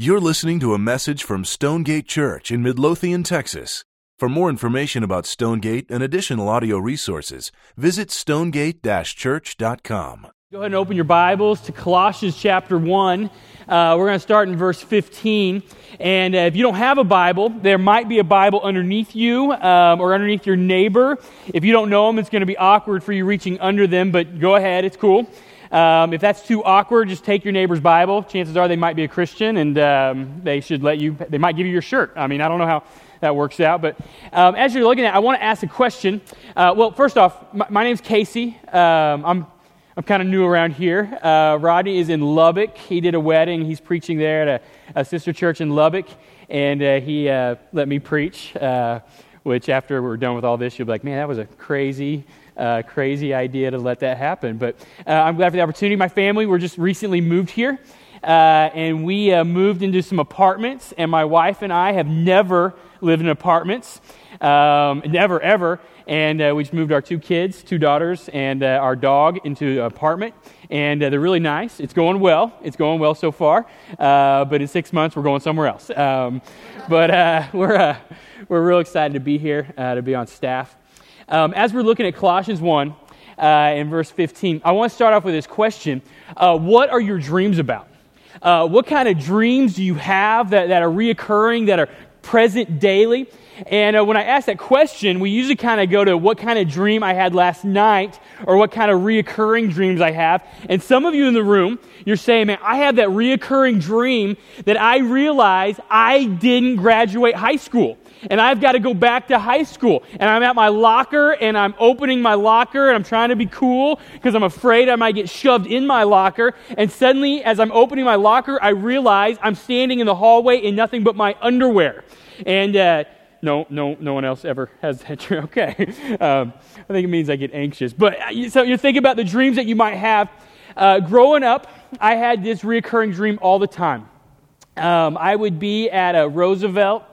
You're listening to a message from Stonegate Church in Midlothian, Texas. For more information about Stonegate and additional audio resources, visit stonegate church.com. Go ahead and open your Bibles to Colossians chapter 1. Uh, we're going to start in verse 15. And uh, if you don't have a Bible, there might be a Bible underneath you um, or underneath your neighbor. If you don't know them, it's going to be awkward for you reaching under them, but go ahead, it's cool. Um, if that's too awkward, just take your neighbor's Bible. Chances are they might be a Christian, and um, they should let you. They might give you your shirt. I mean, I don't know how that works out, but um, as you're looking at, it, I want to ask a question. Uh, well, first off, my, my name's Casey. Um, I'm I'm kind of new around here. Uh, Rodney is in Lubbock. He did a wedding. He's preaching there at a, a sister church in Lubbock, and uh, he uh, let me preach. Uh, which, after we're done with all this, you'll be like, "Man, that was a crazy." Uh, crazy idea to let that happen. But uh, I'm glad for the opportunity. My family, we're just recently moved here. Uh, and we uh, moved into some apartments, and my wife and I have never lived in apartments, um, never, ever. And uh, we just moved our two kids, two daughters, and uh, our dog into an apartment. And they're really nice. It's going well. It's going well so far. but in six months, we're going somewhere else. Um, but we're, we're real excited to be here, to be on staff. Um, as we're looking at Colossians 1 uh, in verse 15, I want to start off with this question uh, What are your dreams about? Uh, what kind of dreams do you have that, that are reoccurring, that are present daily? And uh, when I ask that question, we usually kind of go to what kind of dream I had last night or what kind of reoccurring dreams I have. And some of you in the room, you're saying, man, I have that reoccurring dream that I realize I didn't graduate high school and I've got to go back to high school. And I'm at my locker and I'm opening my locker and I'm trying to be cool because I'm afraid I might get shoved in my locker. And suddenly, as I'm opening my locker, I realize I'm standing in the hallway in nothing but my underwear. And, uh, no, no, no one else ever has that dream. Okay. Um, I think it means I get anxious. But uh, so you're thinking about the dreams that you might have. Uh, growing up, I had this reoccurring dream all the time. Um, I would be at a Roosevelt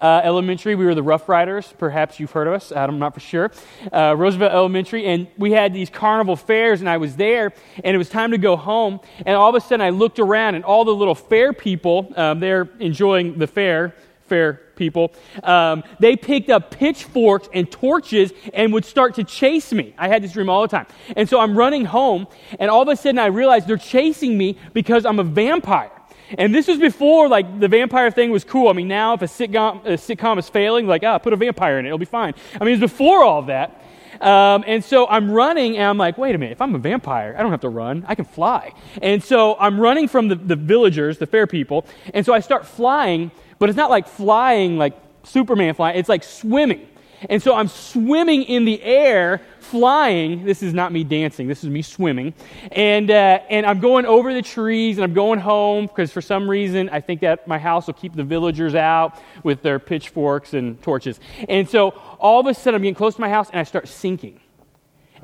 uh, Elementary. We were the Rough Riders. Perhaps you've heard of us. I'm not for sure. Uh, Roosevelt Elementary. And we had these carnival fairs, and I was there, and it was time to go home. And all of a sudden, I looked around, and all the little fair people, um, they're enjoying the fair, fair people, um, they picked up pitchforks and torches and would start to chase me. I had this dream all the time. And so I'm running home, and all of a sudden, I realize they're chasing me because I'm a vampire. And this was before like the vampire thing was cool. I mean, now if a sitcom, a sitcom is failing, like, ah, put a vampire in it, it'll be fine. I mean, it's before all that. Um, and so I'm running, and I'm like, wait a minute, if I'm a vampire, I don't have to run, I can fly. And so I'm running from the, the villagers, the fair people, and so I start flying, but it's not like flying like Superman flying, it's like swimming. And so I'm swimming in the air, flying. This is not me dancing, this is me swimming. And, uh, and I'm going over the trees and I'm going home because for some reason I think that my house will keep the villagers out with their pitchforks and torches. And so all of a sudden I'm getting close to my house and I start sinking.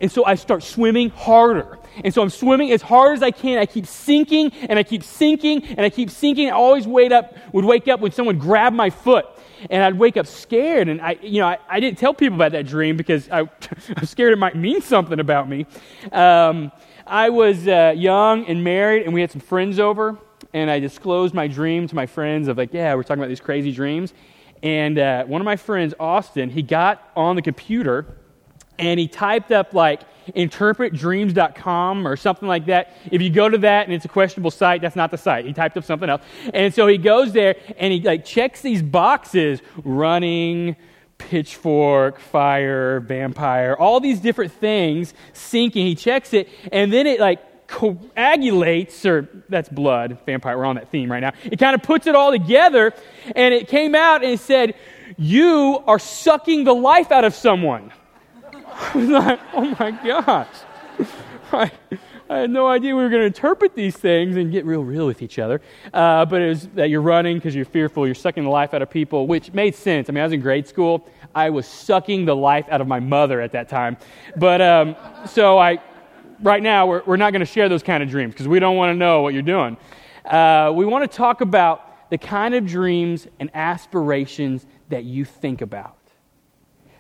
And so I start swimming harder. And so I'm swimming as hard as I can. I keep sinking and I keep sinking and I keep sinking. I always wait up, would wake up when someone grabbed my foot and I'd wake up scared. And I, you know, I, I didn't tell people about that dream because I, was scared it might mean something about me. Um, I was uh, young and married, and we had some friends over, and I disclosed my dream to my friends of like, yeah, we're talking about these crazy dreams. And uh, one of my friends, Austin, he got on the computer and he typed up like interpretdreams.com or something like that. If you go to that and it's a questionable site, that's not the site. He typed up something else. And so he goes there and he like checks these boxes running, pitchfork, fire, vampire, all these different things sinking. He checks it and then it like coagulates, or that's blood, vampire, we're on that theme right now. It kind of puts it all together and it came out and it said, You are sucking the life out of someone. I was like, oh my gosh. I, I had no idea we were going to interpret these things and get real real with each other. Uh, but it was that you're running because you're fearful, you're sucking the life out of people, which made sense. I mean, I was in grade school. I was sucking the life out of my mother at that time. But um, so I, right now, we're, we're not going to share those kind of dreams because we don't want to know what you're doing. Uh, we want to talk about the kind of dreams and aspirations that you think about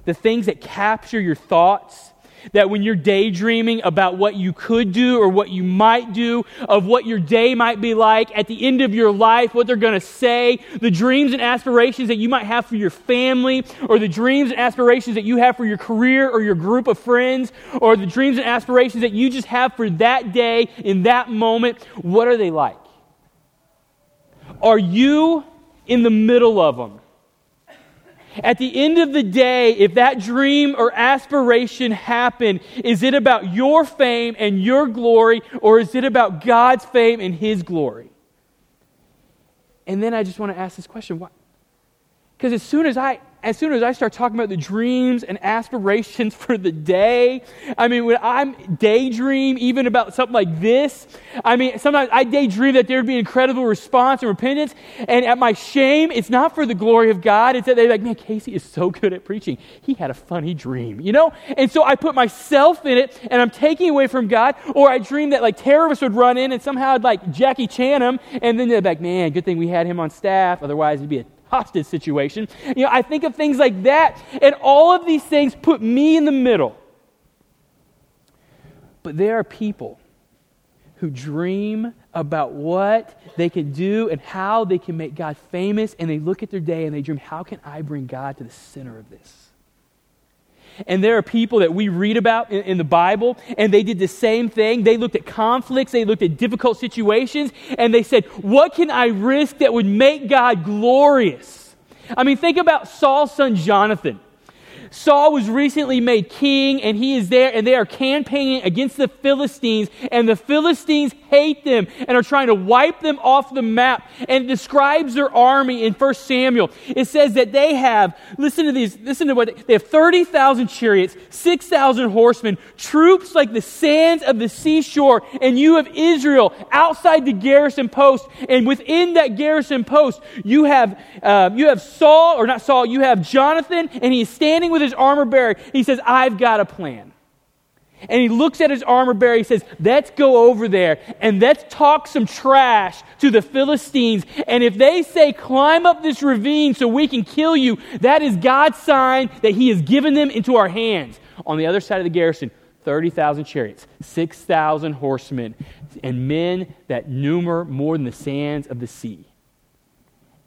the things that capture your thoughts, that when you're daydreaming about what you could do or what you might do, of what your day might be like at the end of your life, what they're going to say, the dreams and aspirations that you might have for your family, or the dreams and aspirations that you have for your career or your group of friends, or the dreams and aspirations that you just have for that day in that moment, what are they like? Are you in the middle of them? At the end of the day, if that dream or aspiration happened, is it about your fame and your glory, or is it about God's fame and His glory? And then I just want to ask this question why? Because as soon as I as soon as I start talking about the dreams and aspirations for the day, I mean, when I'm daydream even about something like this, I mean, sometimes I daydream that there'd be incredible response and repentance. And at my shame, it's not for the glory of God. It's that they're like, man, Casey is so good at preaching. He had a funny dream, you know? And so I put myself in it and I'm taking away from God. Or I dream that like terrorists would run in and somehow I'd like Jackie Chan him. And then they're like, man, good thing we had him on staff. Otherwise, it'd be a hostage situation. You know, I think of things like that, and all of these things put me in the middle. But there are people who dream about what they can do and how they can make God famous, and they look at their day and they dream, how can I bring God to the center of this? And there are people that we read about in, in, the Bible, and they did the same thing. They looked at conflicts, they looked at difficult situations, and they said, What can I risk that would make God glorious? I mean, think about Saul's son Jonathan. Saul was recently made king, and he is there, and they are campaigning against the Philistines, and the Philistines hate them and are trying to wipe them off the map. And describes their army in 1 Samuel. It says that they have, listen to these, listen to what they, they have 30,000 chariots, 6,000 horsemen, troops like the sands of the seashore, and you have Israel outside the garrison post, and within that garrison post, you have, uh, you have Saul, or not Saul, you have Jonathan, and he is standing with with his armor bearer. He says, I've got a plan. And he looks at his armor bearer. He says, Let's go over there and let's talk some trash to the Philistines. And if they say, Climb up this ravine so we can kill you, that is God's sign that he has given them into our hands. On the other side of the garrison, 30,000 chariots, 6,000 horsemen, and men that number more than the sands of the sea.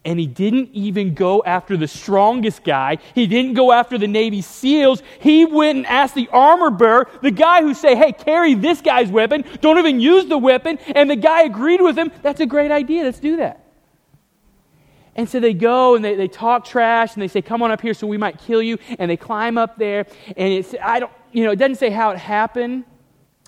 And he didn't even go after the strongest guy. He didn't go after the Navy SEALs. He went and asked the armor bearer, the guy who say, hey, carry this guy's weapon. Don't even use the weapon. And the guy agreed with him. That's a great idea. Let's do that. And so they go and they, they talk trash and they say, come on up here so we might kill you. And they climb up there. And it's, I don't, you know, it doesn't say how it happened.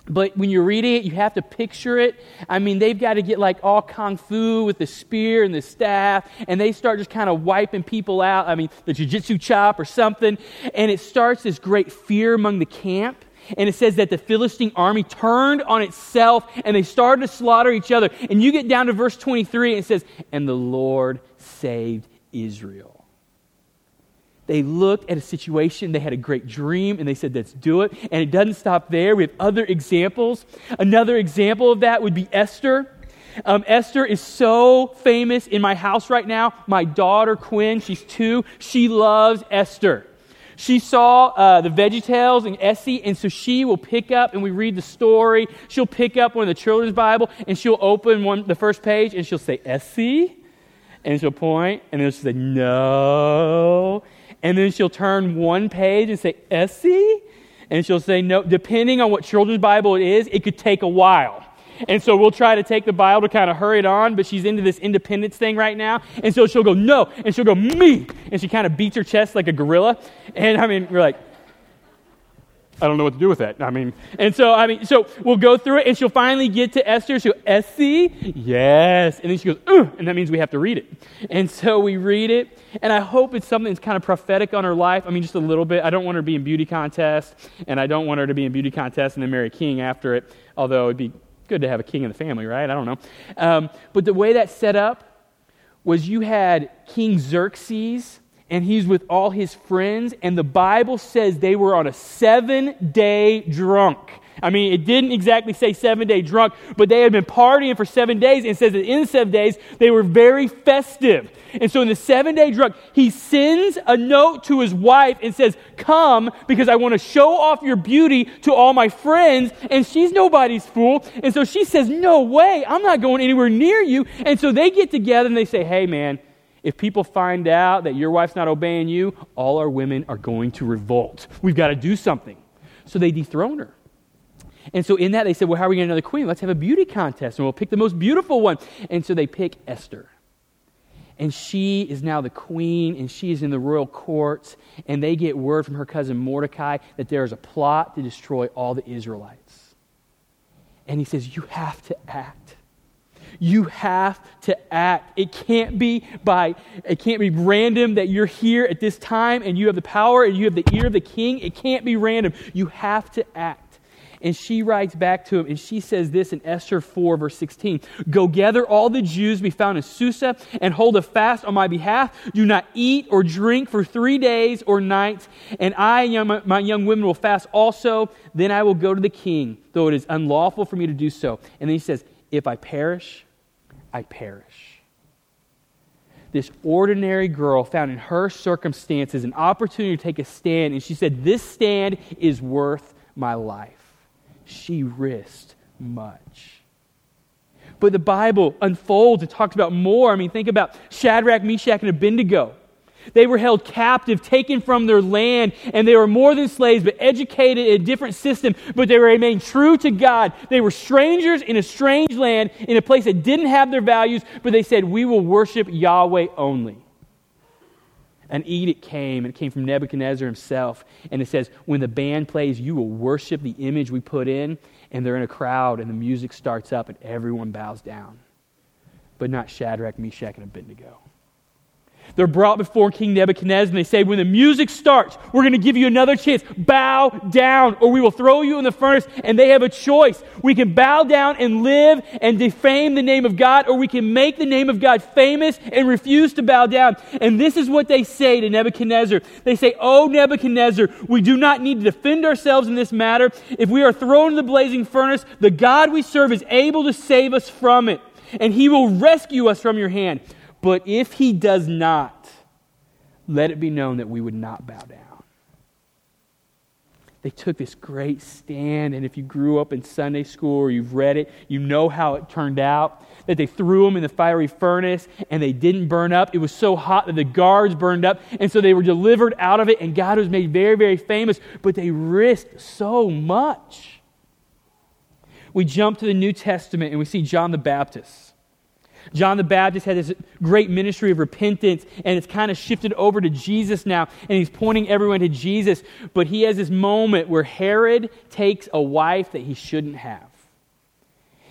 But when you're reading it, you have to picture it. I mean, they've got to get like all kung fu with the spear and the staff, and they start just kind of wiping people out. I mean, the jujitsu chop or something. And it starts this great fear among the camp. And it says that the Philistine army turned on itself and they started to slaughter each other. And you get down to verse 23 and it says, And the Lord saved Israel. They looked at a situation, they had a great dream, and they said, Let's do it. And it doesn't stop there. We have other examples. Another example of that would be Esther. Um, Esther is so famous in my house right now. My daughter, Quinn, she's two, she loves Esther. She saw uh, the Veggie Tales and Essie, and so she will pick up, and we read the story. She'll pick up one of the children's Bible, and she'll open one, the first page, and she'll say, Essie? And she'll point, and then she'll say, No and then she'll turn one page and say, Essie? And she'll say, no, depending on what children's Bible it is, it could take a while. And so we'll try to take the Bible to kind of hurry it on, but she's into this independence thing right now. And so she'll go, no. And she'll go, me. And she kind of beats her chest like a gorilla. And I mean, we're like, I don't know what to do with that. I mean, and so, I mean, so we'll go through it and she'll finally get to Esther. She'll, Essie? Yes. And then she goes, Ugh, and that means we have to read it. And so we read it, and I hope it's something that's kind of prophetic on her life. I mean, just a little bit. I don't want her to be in beauty contest, and I don't want her to be in beauty contest and then marry a king after it, although it'd be good to have a king in the family, right? I don't know. Um, but the way that's set up was you had King Xerxes and he's with all his friends, and the Bible says they were on a seven day drunk. I mean, it didn't exactly say seven day drunk, but they had been partying for seven days. And says that in seven days, they were very festive. And so in the seven day drunk, he sends a note to his wife and says, Come because I want to show off your beauty to all my friends. And she's nobody's fool. And so she says, No way, I'm not going anywhere near you. And so they get together and they say, Hey, man, if people find out that your wife's not obeying you, all our women are going to revolt. We've got to do something. So they dethrone her. And so in that, they said, Well, how are we going to get another queen? Let's have a beauty contest, and we'll pick the most beautiful one. And so they pick Esther. And she is now the queen, and she is in the royal courts. And they get word from her cousin Mordecai that there is a plot to destroy all the Israelites. And he says, You have to act. You have to act. It can't be by it can't be random that you're here at this time and you have the power and you have the ear of the king. It can't be random. You have to act. And she writes back to him, and she says this in Esther 4, verse 16 Go gather all the Jews be found in Susa and hold a fast on my behalf. Do not eat or drink for three days or nights. And I, young, my young women, will fast also. Then I will go to the king, though it is unlawful for me to do so. And then he says, If I perish, I perish. This ordinary girl found in her circumstances an opportunity to take a stand, and she said, This stand is worth my life she risked much. But the Bible unfolds and talks about more. I mean, think about Shadrach, Meshach, and Abednego. They were held captive, taken from their land, and they were more than slaves, but educated in a different system, but they remained true to God. They were strangers in a strange land, in a place that didn't have their values, but they said, We will worship Yahweh only an edict came, and it came from Nebuchadnezzar himself. And it says, When the band plays, you will worship the image we put in. And they're in a crowd, and the music starts up, and everyone bows down. But not Shadrach, Meshach, and Abednego. They're brought before King Nebuchadnezzar and they say, When the music starts, we're going to give you another chance. Bow down or we will throw you in the furnace. And they have a choice. We can bow down and live and defame the name of God, or we can make the name of God famous and refuse to bow down. And this is what they say to Nebuchadnezzar. They say, Oh, Nebuchadnezzar, we do not need to defend ourselves in this matter. If we are thrown in the blazing furnace, the God we serve is able to save us from it and he will rescue us from your hand. But if he does not, let it be known that we would not bow down. They took this great stand, and if you grew up in Sunday school or you've read it, you know how it turned out. That they threw them in the fiery furnace and they didn't burn up. It was so hot that the guards burned up, and so they were delivered out of it, and God was made very, very famous, but they risked so much. We jump to the New Testament and we see John the Baptist. John the Baptist had this great ministry of repentance, and it's kind of shifted over to Jesus now, and he's pointing everyone to Jesus. But he has this moment where Herod takes a wife that he shouldn't have.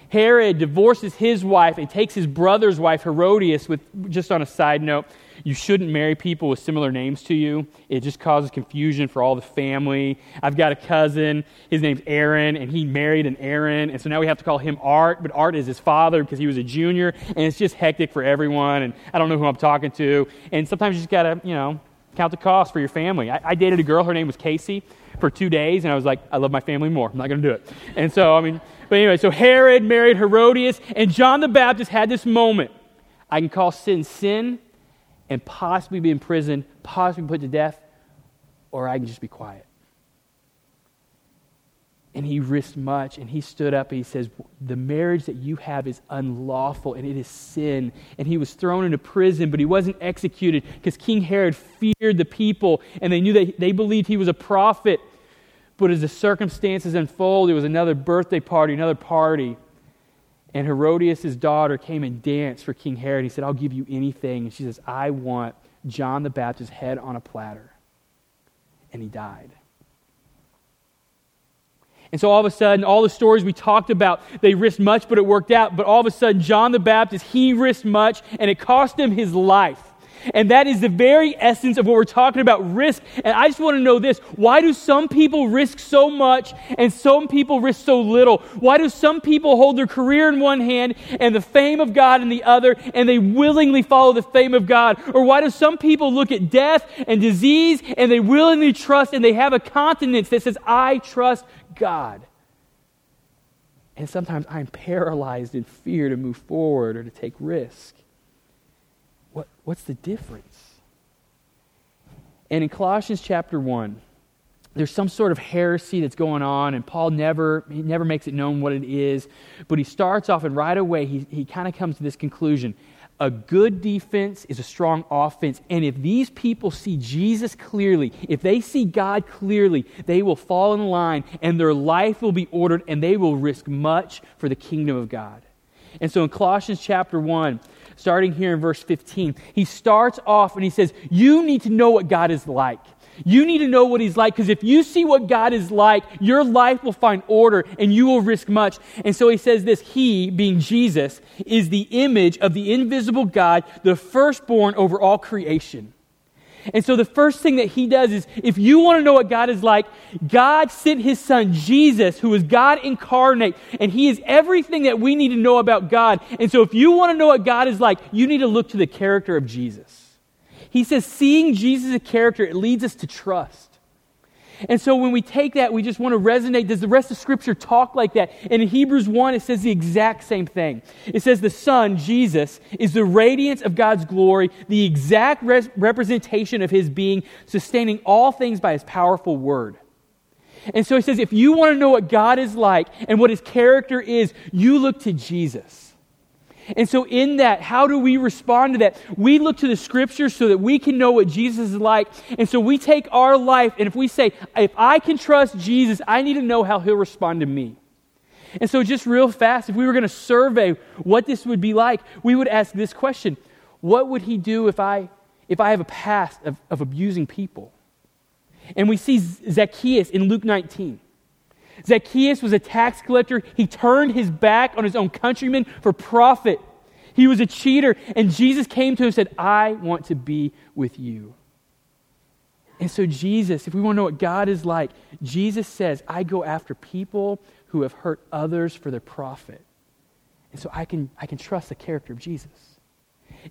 Herod divorces his wife and takes his brother's wife, Herodias, with just on a side note, you shouldn't marry people with similar names to you. It just causes confusion for all the family. I've got a cousin, his name's Aaron, and he married an Aaron, and so now we have to call him Art, but Art is his father because he was a junior, and it's just hectic for everyone, and I don't know who I'm talking to. And sometimes you just got to, you know, count the cost for your family. I, I dated a girl, her name was Casey, for two days, and I was like, I love my family more. I'm not going to do it. And so, I mean, but anyway, so Herod married Herodias, and John the Baptist had this moment. I can call sin sin and possibly be in prison, possibly put to death, or I can just be quiet. And he risked much, and he stood up and he says, The marriage that you have is unlawful and it is sin. And he was thrown into prison, but he wasn't executed because King Herod feared the people and they knew that they believed he was a prophet. But as the circumstances unfold, it was another birthday party, another party. And Herodias' daughter came and danced for King Herod. He said, I'll give you anything. And she says, I want John the Baptist's head on a platter. And he died. And so all of a sudden, all the stories we talked about, they risked much, but it worked out. But all of a sudden, John the Baptist, he risked much, and it cost him his life. And that is the very essence of what we're talking about risk. And I just want to know this why do some people risk so much and some people risk so little? Why do some people hold their career in one hand and the fame of God in the other and they willingly follow the fame of God? Or why do some people look at death and disease and they willingly trust and they have a continence that says, I trust God? And sometimes I'm paralyzed in fear to move forward or to take risk. What, what's the difference? And in Colossians chapter 1, there's some sort of heresy that's going on, and Paul never, he never makes it known what it is. But he starts off, and right away, he, he kind of comes to this conclusion a good defense is a strong offense. And if these people see Jesus clearly, if they see God clearly, they will fall in line and their life will be ordered and they will risk much for the kingdom of God. And so in Colossians chapter 1, starting here in verse 15, he starts off and he says, You need to know what God is like. You need to know what He's like because if you see what God is like, your life will find order and you will risk much. And so He says this He, being Jesus, is the image of the invisible God, the firstborn over all creation. And so the first thing that he does is if you want to know what God is like, God sent his son Jesus, who is God incarnate, and he is everything that we need to know about God. And so if you want to know what God is like, you need to look to the character of Jesus. He says, seeing Jesus character, it leads us to trust. And so when we take that, we just want to resonate. Does the rest of Scripture talk like that? And in Hebrews 1, it says the exact same thing. It says the Son, Jesus, is the radiance of God's glory, the exact res- representation of His being, sustaining all things by His powerful word. And so he says, if you want to know what God is like and what His character is, you look to Jesus. And so, in that, how do we respond to that? We look to the scriptures so that we can know what Jesus is like. And so, we take our life, and if we say, if I can trust Jesus, I need to know how he'll respond to me. And so, just real fast, if we were going to survey what this would be like, we would ask this question What would he do if I, if I have a past of, of abusing people? And we see Zacchaeus in Luke 19. Zacchaeus was a tax collector. He turned his back on his own countrymen for profit. He was a cheater. And Jesus came to him and said, I want to be with you. And so, Jesus, if we want to know what God is like, Jesus says, I go after people who have hurt others for their profit. And so I can, I can trust the character of Jesus.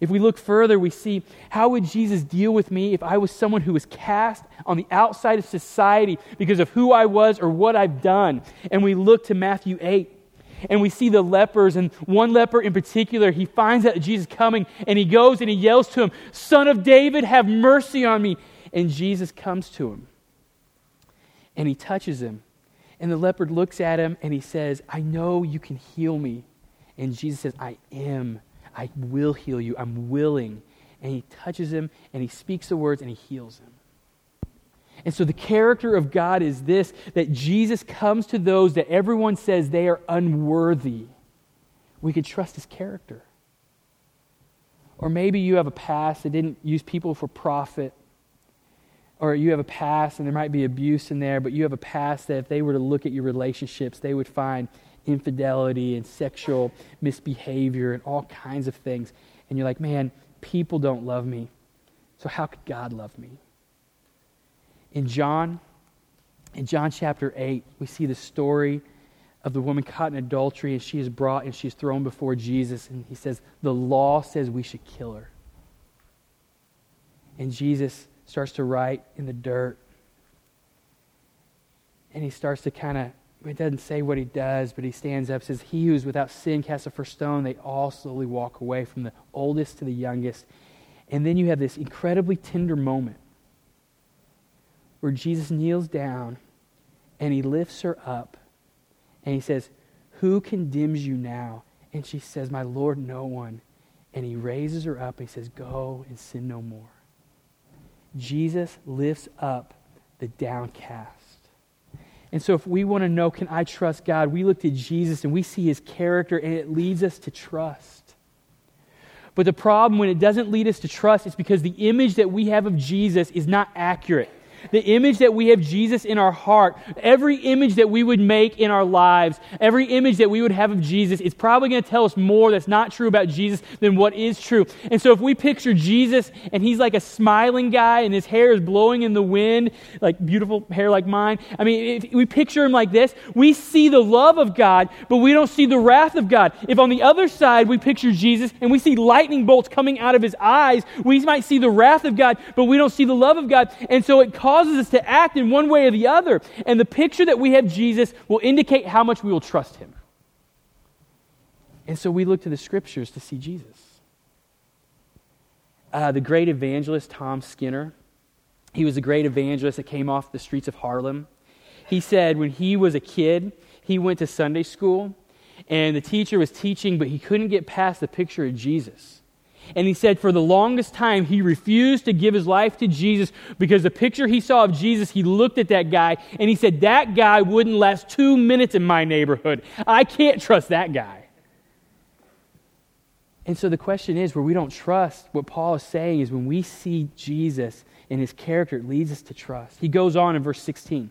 If we look further, we see how would Jesus deal with me if I was someone who was cast on the outside of society because of who I was or what I've done? And we look to Matthew 8 and we see the lepers, and one leper in particular, he finds out Jesus coming, and he goes and he yells to him, Son of David, have mercy on me. And Jesus comes to him, and he touches him. And the leopard looks at him, and he says, I know you can heal me. And Jesus says, I am I will heal you. I'm willing. And he touches him and he speaks the words and he heals him. And so the character of God is this that Jesus comes to those that everyone says they are unworthy. We can trust his character. Or maybe you have a past that didn't use people for profit. Or you have a past and there might be abuse in there, but you have a past that if they were to look at your relationships, they would find infidelity and sexual misbehavior and all kinds of things. And you're like, man, people don't love me. So how could God love me? In John, in John chapter 8, we see the story of the woman caught in adultery, and she is brought and she's thrown before Jesus. And he says, The law says we should kill her. And Jesus starts to write in the dirt. And he starts to kind of it doesn't say what he does, but he stands up says, He who is without sin casts the first stone. They all slowly walk away from the oldest to the youngest. And then you have this incredibly tender moment where Jesus kneels down and he lifts her up and he says, Who condemns you now? And she says, My Lord, no one. And he raises her up and he says, Go and sin no more. Jesus lifts up the downcast. And so, if we want to know, can I trust God? We look to Jesus and we see his character, and it leads us to trust. But the problem when it doesn't lead us to trust is because the image that we have of Jesus is not accurate the image that we have Jesus in our heart, every image that we would make in our lives, every image that we would have of Jesus is probably going to tell us more that's not true about Jesus than what is true. And so if we picture Jesus and he's like a smiling guy and his hair is blowing in the wind, like beautiful hair like mine, I mean, if we picture him like this, we see the love of God, but we don't see the wrath of God. If on the other side we picture Jesus and we see lightning bolts coming out of his eyes, we might see the wrath of God, but we don't see the love of God. And so it causes causes us to act in one way or the other. And the picture that we have Jesus will indicate how much we will trust him. And so we look to the scriptures to see Jesus. Uh, the great evangelist Tom Skinner, he was a great evangelist that came off the streets of Harlem. He said when he was a kid, he went to Sunday school, and the teacher was teaching, but he couldn't get past the picture of Jesus. And he said for the longest time, he refused to give his life to Jesus because the picture he saw of Jesus, he looked at that guy and he said, That guy wouldn't last two minutes in my neighborhood. I can't trust that guy. And so the question is where we don't trust, what Paul is saying is when we see Jesus and his character, it leads us to trust. He goes on in verse 16.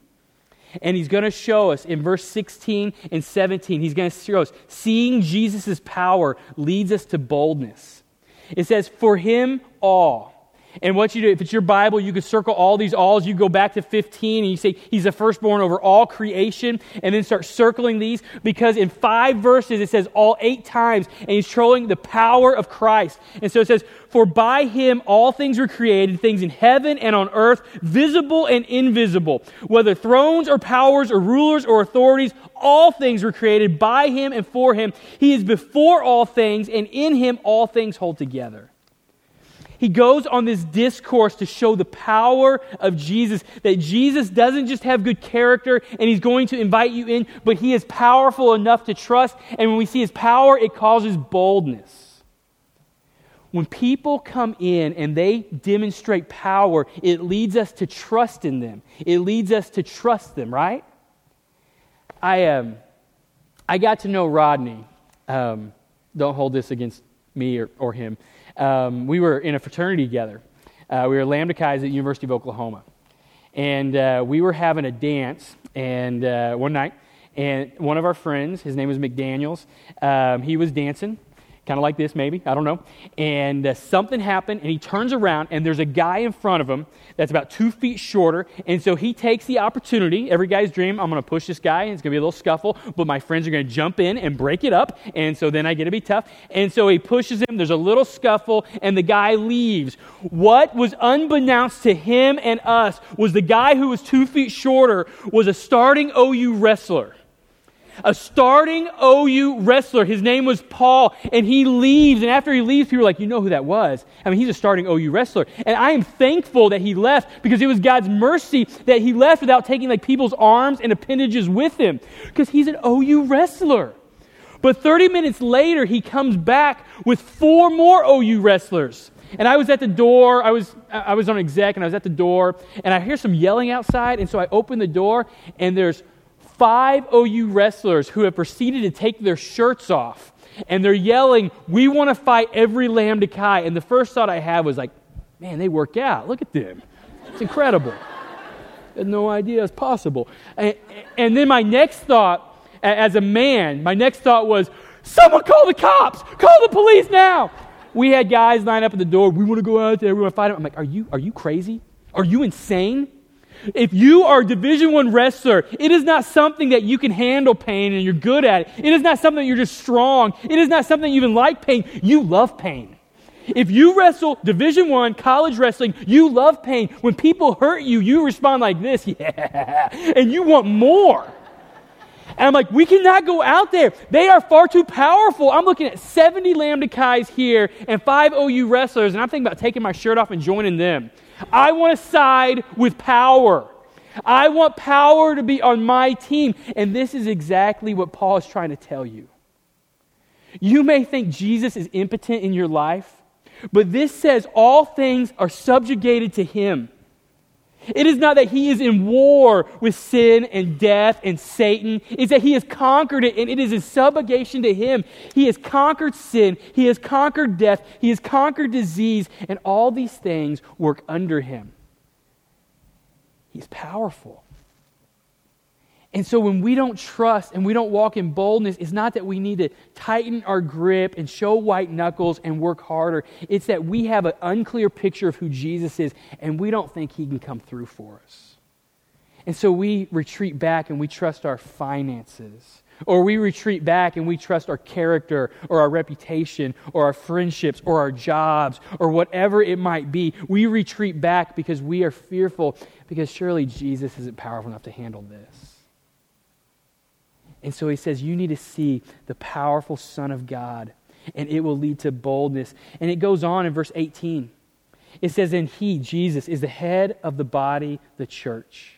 And he's going to show us in verse 16 and 17, he's going to show us seeing Jesus' power leads us to boldness. It says, For him all. And what you do, if it's your Bible, you could circle all these alls. You go back to 15 and you say, He's the firstborn over all creation, and then start circling these because in five verses it says all eight times, and He's showing the power of Christ. And so it says, For by Him all things were created, things in heaven and on earth, visible and invisible, whether thrones or powers or rulers or authorities, all things were created by Him and for Him. He is before all things, and in Him all things hold together he goes on this discourse to show the power of Jesus. That Jesus doesn't just have good character and he's going to invite you in, but he is powerful enough to trust. And when we see his power, it causes boldness. When people come in and they demonstrate power, it leads us to trust in them. It leads us to trust them, right? I, um, I got to know Rodney. Um, don't hold this against me or, or him um, we were in a fraternity together. Uh, we were Lambda Chi's at University of Oklahoma. And uh, we were having a dance and uh, one night, and one of our friends, his name was McDaniels, um, he was dancing kind of like this, maybe. I don't know. And uh, something happened, and he turns around, and there's a guy in front of him that's about two feet shorter. And so he takes the opportunity. Every guy's dream, I'm going to push this guy, and it's going to be a little scuffle, but my friends are going to jump in and break it up. And so then I get to be tough. And so he pushes him. There's a little scuffle, and the guy leaves. What was unbeknownst to him and us was the guy who was two feet shorter was a starting OU wrestler a starting OU wrestler. His name was Paul, and he leaves. And after he leaves, people are like, You know who that was? I mean, he's a starting OU wrestler. And I am thankful that he left because it was God's mercy that he left without taking like people's arms and appendages with him because he's an OU wrestler. But 30 minutes later, he comes back with four more OU wrestlers. And I was at the door. I was, I was on exec, and I was at the door, and I hear some yelling outside. And so I open the door, and there's five OU wrestlers who have proceeded to take their shirts off and they're yelling, We want to fight every Lambda Chi. And the first thought I had was like, Man, they work out. Look at them. It's incredible. I had no idea it's possible. And, and then my next thought, as a man, my next thought was, Someone call the cops! Call the police now! We had guys line up at the door. We want to go out there. We want to fight them. I'm like, are you, are you crazy? Are you insane? If you are a Division One wrestler, it is not something that you can handle pain and you're good at it. It is not something that you're just strong. It is not something you even like pain. You love pain. If you wrestle Division One college wrestling, you love pain. When people hurt you, you respond like this, yeah, and you want more. And I'm like, we cannot go out there. They are far too powerful. I'm looking at 70 Lambda Chi's here and five OU wrestlers, and I'm thinking about taking my shirt off and joining them. I want to side with power. I want power to be on my team. And this is exactly what Paul is trying to tell you. You may think Jesus is impotent in your life, but this says all things are subjugated to him. It is not that he is in war with sin and death and Satan. It's that he has conquered it and it is in subjugation to him. He has conquered sin. He has conquered death. He has conquered disease. And all these things work under him. He's powerful. And so when we don't trust and we don't walk in boldness, it's not that we need to tighten our grip and show white knuckles and work harder. It's that we have an unclear picture of who Jesus is and we don't think he can come through for us. And so we retreat back and we trust our finances. Or we retreat back and we trust our character or our reputation or our friendships or our jobs or whatever it might be. We retreat back because we are fearful because surely Jesus isn't powerful enough to handle this. And so he says, You need to see the powerful Son of God, and it will lead to boldness. And it goes on in verse 18. It says, And he, Jesus, is the head of the body, the church.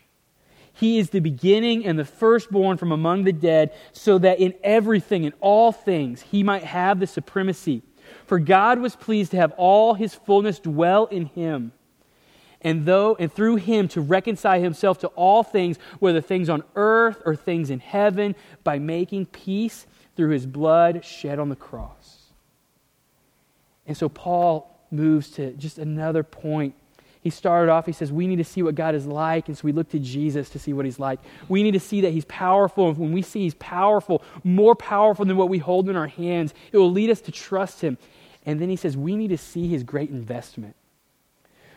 He is the beginning and the firstborn from among the dead, so that in everything, in all things, he might have the supremacy. For God was pleased to have all his fullness dwell in him and though and through him to reconcile himself to all things whether things on earth or things in heaven by making peace through his blood shed on the cross. And so paul moves to just another point. He started off he says we need to see what god is like and so we look to jesus to see what he's like. We need to see that he's powerful and when we see he's powerful more powerful than what we hold in our hands it will lead us to trust him. And then he says we need to see his great investment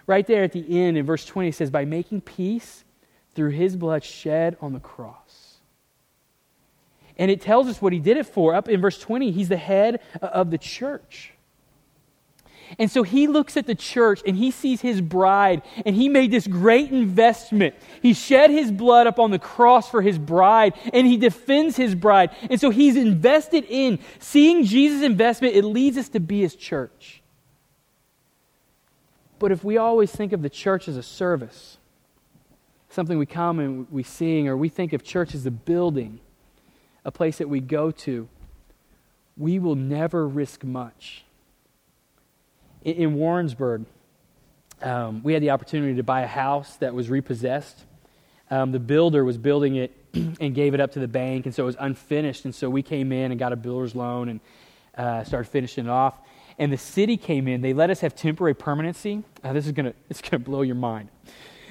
right there at the end in verse 20, it says, By making peace through his blood shed on the cross. And it tells us what he did it for. Up in verse 20, he's the head of the church. And so he looks at the church and he sees his bride, and he made this great investment. He shed his blood up on the cross for his bride, and he defends his bride. And so he's invested in seeing Jesus' investment, it leads us to be his church. But if we always think of the church as a service, something we come and we sing, or we think of church as a building, a place that we go to, we will never risk much. In, in Warrensburg, um, we had the opportunity to buy a house that was repossessed. Um, the builder was building it and gave it up to the bank, and so it was unfinished. And so we came in and got a builder's loan and uh, started finishing it off and the city came in. They let us have temporary permanency. This is gonna it's gonna blow your mind.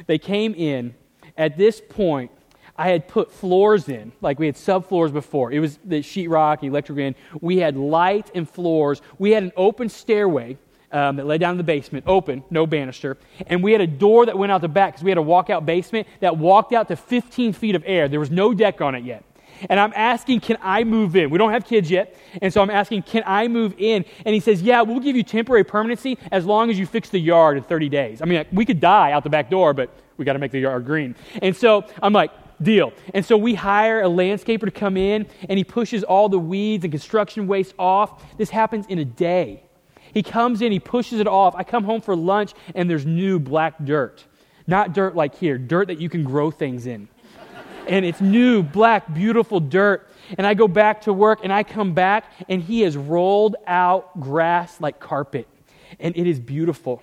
They came in. At this point, I had put floors in, like we had subfloors before. It was the sheetrock, electric in. We had light and floors. We had an open stairway um, that led down to the basement, open, no banister. And we had a door that went out the back because we had a walkout basement that walked out to 15 feet of air. There was no deck on it yet and I'm asking, can I move in? We don't have kids yet, and so I'm asking, can I move in? And he says, yeah, we'll give you temporary permanency as long as you fix the yard in 30 days. I mean, we could die out the back door, but we got to make the yard green. And so I'm like, deal. And so we hire a landscaper to come in, and he pushes all the weeds and construction waste off. This happens in a day. He comes in, he pushes it off. I come home for lunch, and there's new black dirt. Not dirt like here, dirt that you can grow things in and it's new, black, beautiful dirt. And I go back to work and I come back and he has rolled out grass like carpet. And it is beautiful.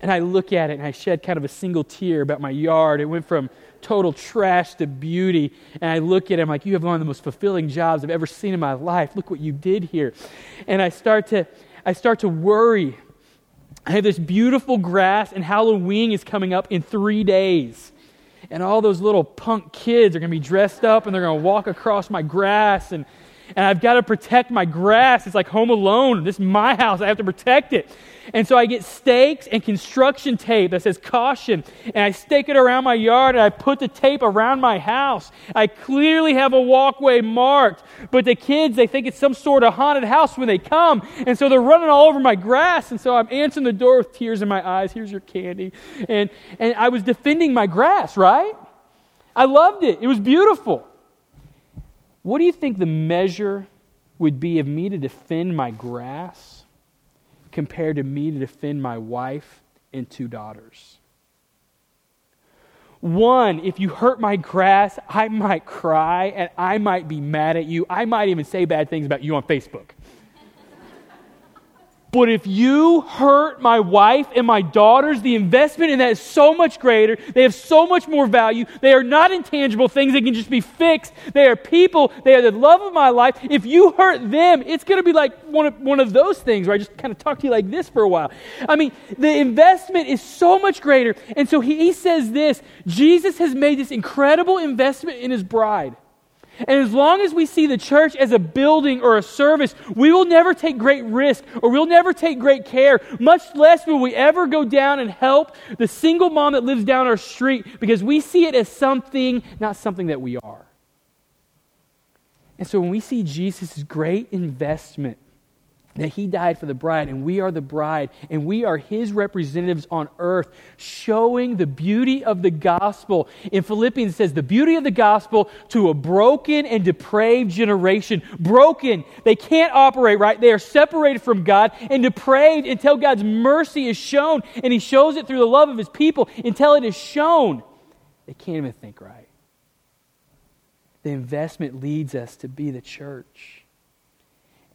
And I look at it and I shed kind of a single tear about my yard. It went from total trash to beauty. And I look at him like, You have one of the most fulfilling jobs I've ever seen in my life. Look what you did here. And I start to, I start to worry. I have this beautiful grass, and Halloween is coming up in three days and all those little punk kids are going to be dressed up and they're going to walk across my grass and and I've got to protect my grass. It's like home alone. This is my house. I have to protect it. And so I get stakes and construction tape that says caution, and I stake it around my yard, and I put the tape around my house. I clearly have a walkway marked, but the kids, they think it's some sort of haunted house when they come, and so they're running all over my grass, and so I'm answering the door with tears in my eyes. Here's your candy. And, and I was defending my grass, right? I loved it. It was beautiful. What do you think the measure would be of me to defend my grass compared to me to defend my wife and two daughters? One, if you hurt my grass, I might cry and I might be mad at you. I might even say bad things about you on Facebook. But if you hurt my wife and my daughters, the investment in that is so much greater. They have so much more value. They are not intangible things that can just be fixed. They are people. They are the love of my life. If you hurt them, it's going to be like one of, one of those things where I just kind of talk to you like this for a while. I mean, the investment is so much greater. And so he, he says this Jesus has made this incredible investment in his bride. And as long as we see the church as a building or a service, we will never take great risk or we'll never take great care. Much less will we ever go down and help the single mom that lives down our street because we see it as something, not something that we are. And so when we see Jesus' great investment that he died for the bride and we are the bride and we are his representatives on earth showing the beauty of the gospel. In philippians it says the beauty of the gospel to a broken and depraved generation. Broken. They can't operate right? They are separated from god and depraved until god's mercy is shown and he shows it through the love of his people until it is shown. They can't even think right. The investment leads us to be the church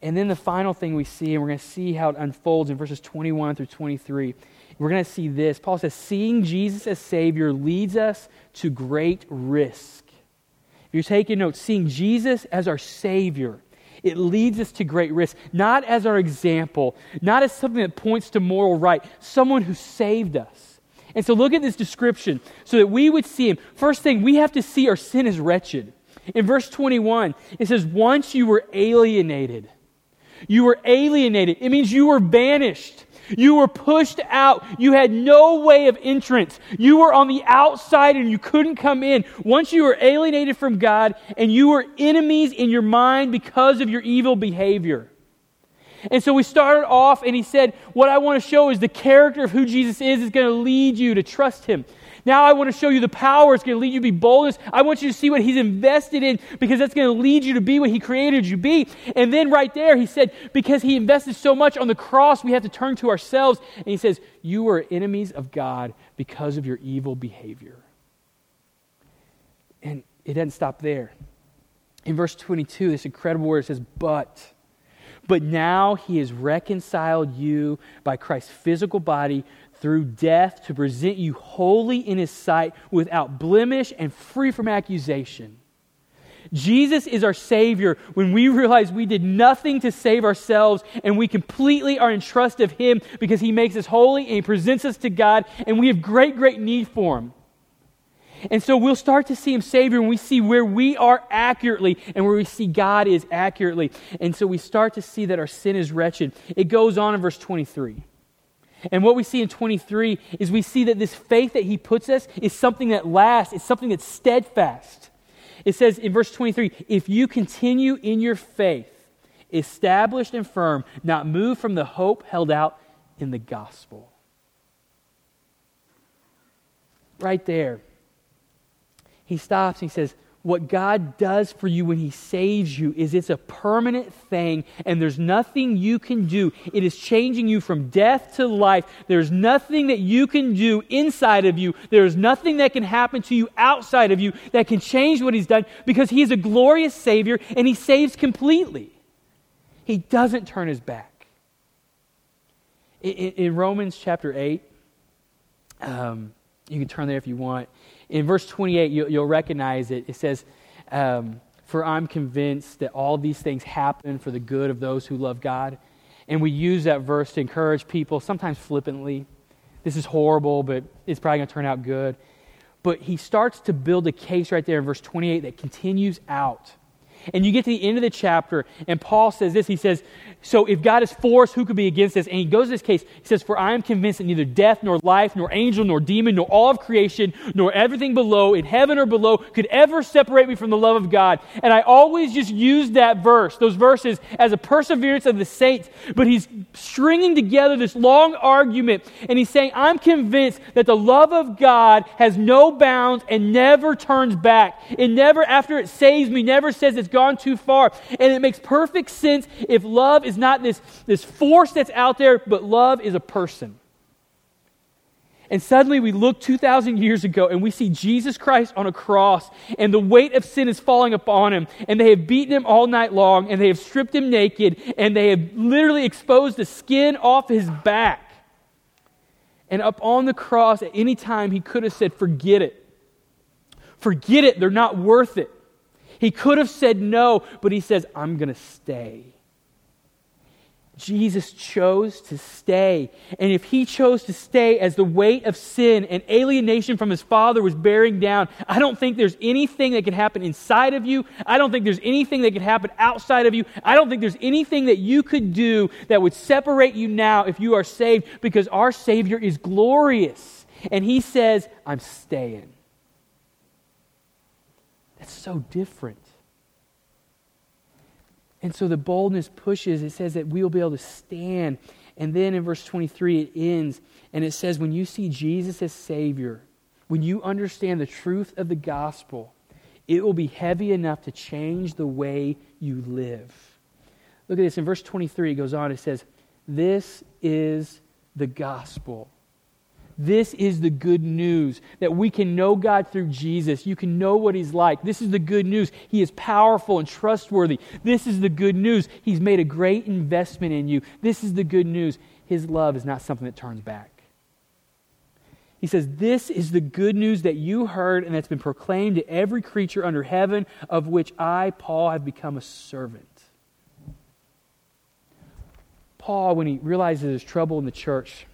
and then the final thing we see, and we're going to see how it unfolds in verses 21 through 23. We're going to see this. Paul says, Seeing Jesus as Savior leads us to great risk. If you're taking notes, seeing Jesus as our Savior, it leads us to great risk. Not as our example, not as something that points to moral right, someone who saved us. And so look at this description so that we would see Him. First thing, we have to see our sin is wretched. In verse 21, it says, Once you were alienated you were alienated. It means you were banished. You were pushed out. You had no way of entrance. You were on the outside and you couldn't come in. Once you were alienated from God and you were enemies in your mind because of your evil behavior. And so we started off and he said, What I want to show is the character of who Jesus is is going to lead you to trust him. Now I want to show you the power. It's going to lead you to be boldness. I want you to see what He's invested in because that's going to lead you to be what He created you to be. And then right there, He said, because He invested so much on the cross, we have to turn to ourselves. And He says, You are enemies of God because of your evil behavior. And it doesn't stop there. In verse 22, this incredible word says, But. But now he has reconciled you by Christ's physical body through death to present you holy in his sight without blemish and free from accusation. Jesus is our Savior when we realize we did nothing to save ourselves and we completely are in trust of Him because He makes us holy and He presents us to God and we have great, great need for Him. And so we'll start to see Him Savior and we see where we are accurately and where we see God is accurately. And so we start to see that our sin is wretched. It goes on in verse 23. And what we see in 23 is we see that this faith that he puts us is something that lasts, it's something that's steadfast. It says in verse 23 if you continue in your faith, established and firm, not moved from the hope held out in the gospel. Right there, he stops and he says, what God does for you when He saves you is it's a permanent thing, and there's nothing you can do. It is changing you from death to life. There's nothing that you can do inside of you. There's nothing that can happen to you outside of you that can change what He's done because He is a glorious Savior and He saves completely. He doesn't turn His back. In, in Romans chapter 8, um, you can turn there if you want in verse 28, you, will recognize it. It says, um, For I'm convinced that all these things happen for the good of those who love God. And we use that verse to encourage people, sometimes flippantly. This is horrible, but it's probably going to turn out good. But he starts to build a case right there in verse 28 that continues out. And you get to the end of the chapter, and Paul says this. He says, So if God is for us, who could be against us? And he goes to this case. He says, For I am convinced that neither death, nor life, nor angel, nor demon, nor all of creation, nor everything below, in heaven or below, could ever separate me from the love of God. And I always just use that verse, those verses, as a perseverance of the saints. But he's stringing together this long argument, and he's saying, I'm convinced that the love of God has no bounds and never turns back. It never, after it saves me, never says it's gone too far. And it makes perfect sense if love is not this, this force that's out there, but love is a person. And suddenly we look 2,000 years ago and we see Jesus Christ on a cross, and the weight of sin is falling upon him. And they have beaten him all night long, and they have stripped him naked, and they have literally exposed the skin off his back. And up on the cross, at any time, he could have said, Forget it. Forget it. They're not worth it. He could have said no, but he says, I'm going to stay. Jesus chose to stay. And if he chose to stay as the weight of sin and alienation from his father was bearing down, I don't think there's anything that could happen inside of you. I don't think there's anything that could happen outside of you. I don't think there's anything that you could do that would separate you now if you are saved because our Savior is glorious. And he says, I'm staying. That's so different. And so the boldness pushes. It says that we'll be able to stand. And then in verse 23, it ends, and it says, When you see Jesus as Savior, when you understand the truth of the gospel, it will be heavy enough to change the way you live. Look at this. In verse 23, it goes on, it says, This is the gospel. This is the good news that we can know God through Jesus. You can know what He's like. This is the good news. He is powerful and trustworthy. This is the good news. He's made a great investment in you. This is the good news. His love is not something that turns back. He says, This is the good news that you heard and that's been proclaimed to every creature under heaven, of which I, Paul, have become a servant. Paul, when he realizes his trouble in the church,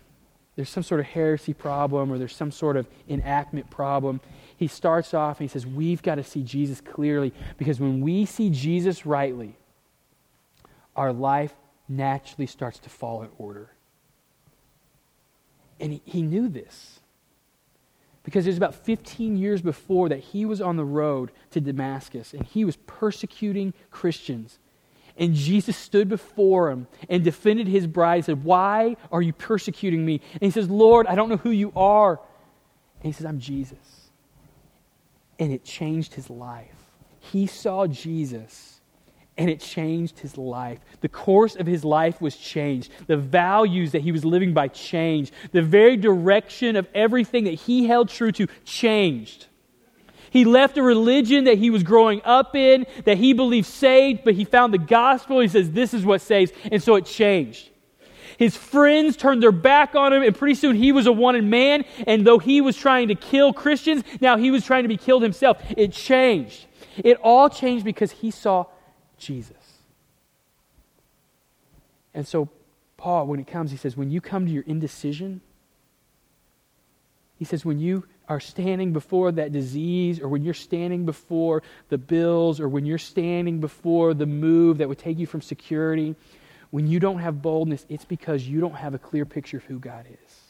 there's some sort of heresy problem or there's some sort of enactment problem, he starts off and he says, We've got to see Jesus clearly because when we see Jesus rightly, our life naturally starts to fall in order. And he, he knew this because it was about 15 years before that he was on the road to Damascus and he was persecuting Christians and Jesus stood before him and defended his bride said, Why are you persecuting me? And he says, Lord, I don't know who you are. And he says, I'm Jesus. And it changed his life. He saw Jesus and it changed his life. The course of his life was changed. The values that he was living by changed. The very direction of everything that he held true to changed. He left a religion that he was growing up in, that he believed saved, but he found the gospel. He says, This is what saves. And so it changed. His friends turned their back on him, and pretty soon he was a wanted man. And though he was trying to kill Christians, now he was trying to be killed himself. It changed. It all changed because he saw Jesus. And so, Paul, when it comes, he says, When you come to your indecision, he says, When you are standing before that disease, or when you're standing before the bills, or when you're standing before the move that would take you from security, when you don't have boldness, it's because you don't have a clear picture of who God is.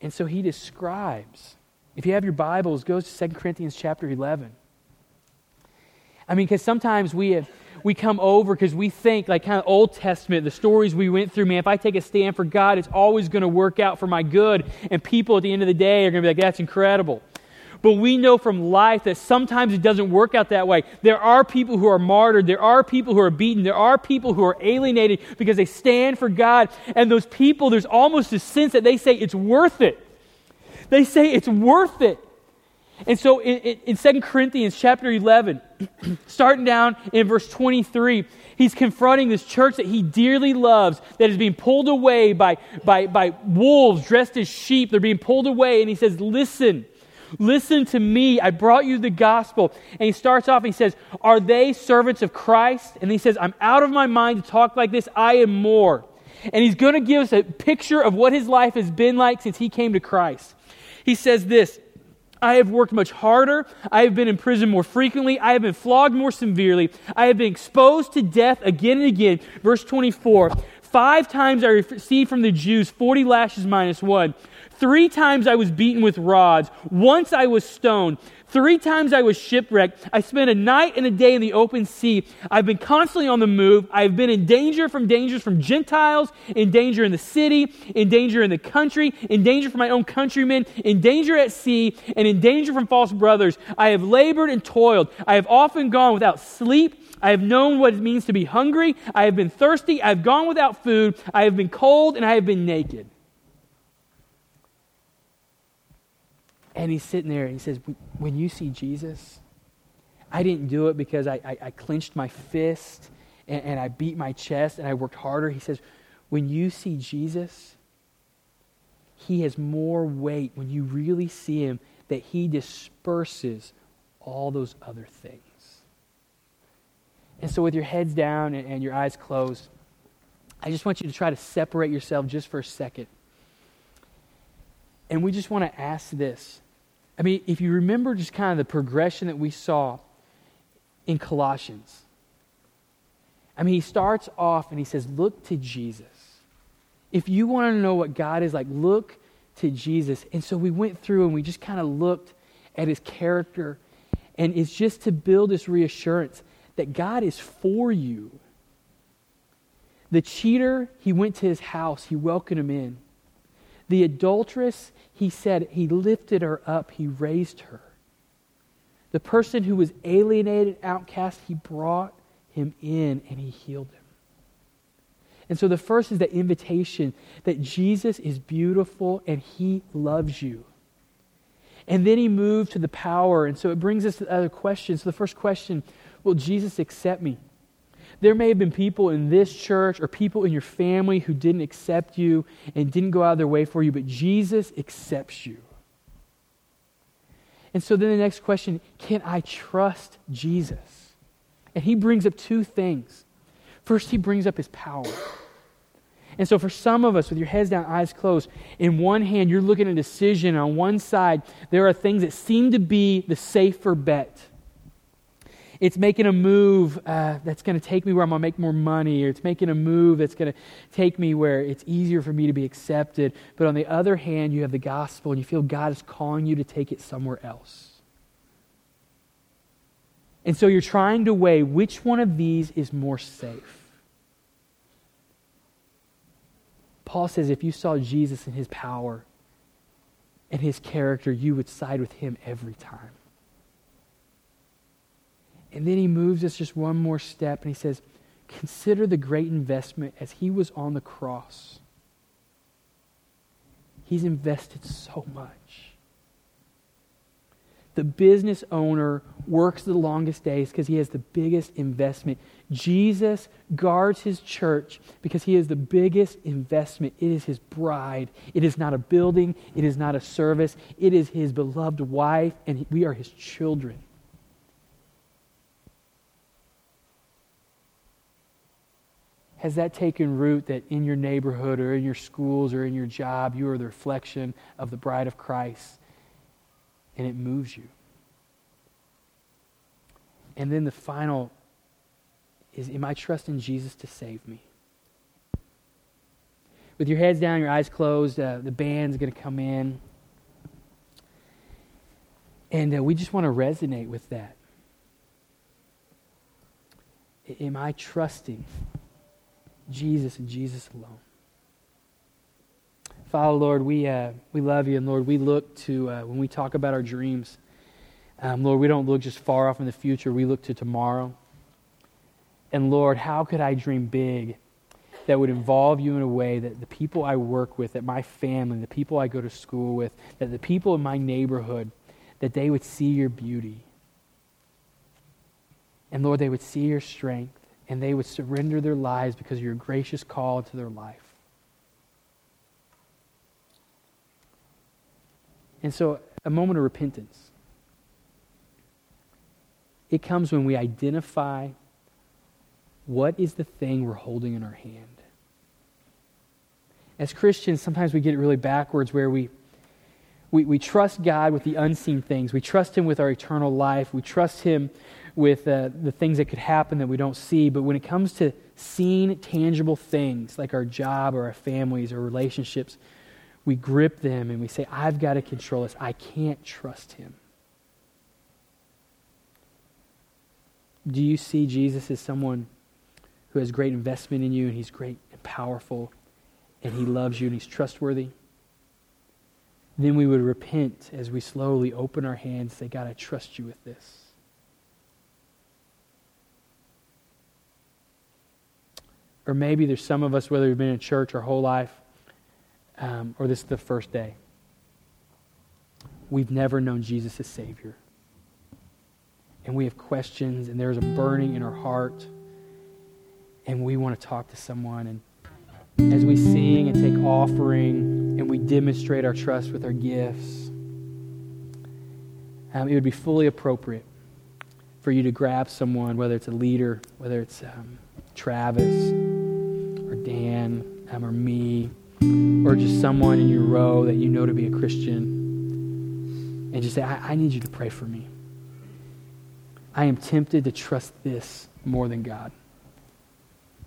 And so he describes, if you have your Bibles, goes to 2 Corinthians chapter 11. I mean, because sometimes we have we come over because we think, like kind of Old Testament, the stories we went through, man, if I take a stand for God, it's always going to work out for my good. And people at the end of the day are going to be like, that's incredible. But we know from life that sometimes it doesn't work out that way. There are people who are martyred. There are people who are beaten. There are people who are alienated because they stand for God. And those people, there's almost a sense that they say it's worth it. They say it's worth it. And so in, in, in 2 Corinthians chapter 11, starting down in verse 23, he's confronting this church that he dearly loves that is being pulled away by, by, by wolves dressed as sheep. They're being pulled away. And he says, Listen, listen to me. I brought you the gospel. And he starts off and he says, Are they servants of Christ? And he says, I'm out of my mind to talk like this. I am more. And he's going to give us a picture of what his life has been like since he came to Christ. He says this I have worked much harder. I have been in prison more frequently. I have been flogged more severely. I have been exposed to death again and again. Verse 24 Five times I received from the Jews 40 lashes minus one. Three times I was beaten with rods. Once I was stoned. Three times I was shipwrecked. I spent a night and a day in the open sea. I've been constantly on the move. I've been in danger from dangers from Gentiles, in danger in the city, in danger in the country, in danger from my own countrymen, in danger at sea, and in danger from false brothers. I have labored and toiled. I have often gone without sleep. I have known what it means to be hungry. I have been thirsty. I have gone without food. I have been cold and I have been naked. And he's sitting there and he says, When you see Jesus, I didn't do it because I, I, I clenched my fist and, and I beat my chest and I worked harder. He says, When you see Jesus, he has more weight when you really see him that he disperses all those other things. And so, with your heads down and, and your eyes closed, I just want you to try to separate yourself just for a second. And we just want to ask this I mean, if you remember just kind of the progression that we saw in Colossians, I mean, he starts off and he says, Look to Jesus. If you want to know what God is like, look to Jesus. And so we went through and we just kind of looked at his character. And it's just to build this reassurance that God is for you. The cheater, he went to his house, he welcomed him in. The adulteress, he said, he lifted her up, he raised her. The person who was alienated, outcast, he brought him in and he healed him. And so the first is the invitation that Jesus is beautiful and he loves you. And then he moved to the power. And so it brings us to the other questions. So the first question will Jesus accept me? There may have been people in this church or people in your family who didn't accept you and didn't go out of their way for you, but Jesus accepts you. And so then the next question can I trust Jesus? And he brings up two things. First, he brings up his power. And so, for some of us, with your heads down, eyes closed, in one hand, you're looking at a decision. On one side, there are things that seem to be the safer bet. It's making a move uh, that's going to take me where I'm going to make more money, or it's making a move that's going to take me where it's easier for me to be accepted. But on the other hand, you have the gospel, and you feel God is calling you to take it somewhere else. And so you're trying to weigh which one of these is more safe. Paul says if you saw Jesus in his power and his character, you would side with him every time. And then he moves us just one more step and he says, Consider the great investment as he was on the cross. He's invested so much the business owner works the longest days because he has the biggest investment. Jesus guards his church because he has the biggest investment. It is his bride. It is not a building, it is not a service, it is his beloved wife, and we are his children. Has that taken root that in your neighborhood or in your schools or in your job, you are the reflection of the bride of Christ? and it moves you. And then the final is Am I trusting Jesus to save me? With your heads down, your eyes closed, uh, the band's going to come in. And uh, we just want to resonate with that. Am I trusting Jesus and Jesus alone? Father, Lord, we, uh, we love you, and Lord, we look to, uh, when we talk about our dreams, um, Lord, we don't look just far off in the future, we look to tomorrow. And Lord, how could I dream big that would involve you in a way that the people I work with, that my family, the people I go to school with, that the people in my neighborhood, that they would see your beauty. And Lord, they would see your strength and they would surrender their lives because of your gracious call to their life. And so, a moment of repentance. It comes when we identify what is the thing we're holding in our hand. As Christians, sometimes we get it really backwards where we, we, we trust God with the unseen things. We trust Him with our eternal life. We trust Him with uh, the things that could happen that we don't see. But when it comes to seeing tangible things like our job or our families or relationships, we grip them and we say, I've got to control this. I can't trust him. Do you see Jesus as someone who has great investment in you and he's great and powerful and he loves you and he's trustworthy? Then we would repent as we slowly open our hands and say, God, I trust you with this. Or maybe there's some of us, whether we've been in church our whole life, um, or this is the first day, we've never known Jesus as Savior. And we have questions, and there's a burning in our heart, and we want to talk to someone. And as we sing and take offering, and we demonstrate our trust with our gifts, um, it would be fully appropriate for you to grab someone, whether it's a leader, whether it's um, Travis Dan um, or me, or just someone in your row that you know to be a Christian and just say, I, I need you to pray for me. I am tempted to trust this more than God.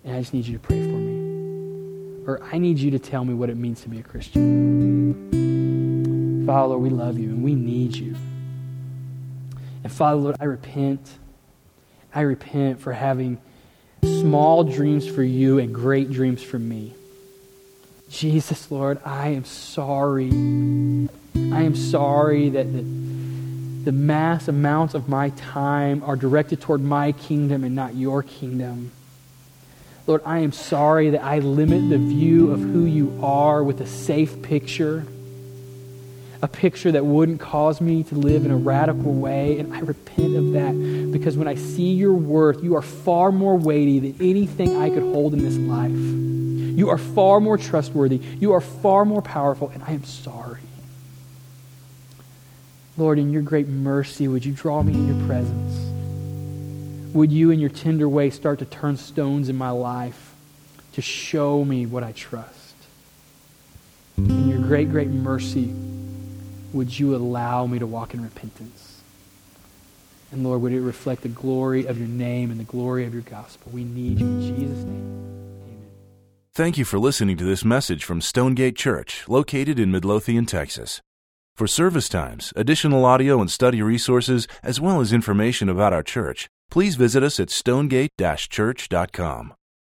And I just need you to pray for me. Or I need you to tell me what it means to be a Christian. Father, Lord, we love you and we need you. And Father, Lord, I repent. I repent for having small dreams for you and great dreams for me. Jesus, Lord, I am sorry. I am sorry that the, the mass amounts of my time are directed toward my kingdom and not your kingdom. Lord, I am sorry that I limit the view of who you are with a safe picture, a picture that wouldn't cause me to live in a radical way. And I repent of that because when I see your worth, you are far more weighty than anything I could hold in this life. You are far more trustworthy. You are far more powerful, and I am sorry. Lord, in your great mercy, would you draw me in your presence? Would you, in your tender way, start to turn stones in my life to show me what I trust? In your great, great mercy, would you allow me to walk in repentance? And Lord, would it reflect the glory of your name and the glory of your gospel? We need you in Jesus' name. Amen. Thank you for listening to this message from Stonegate Church, located in Midlothian, Texas. For service times, additional audio and study resources, as well as information about our church, please visit us at stonegate-church.com.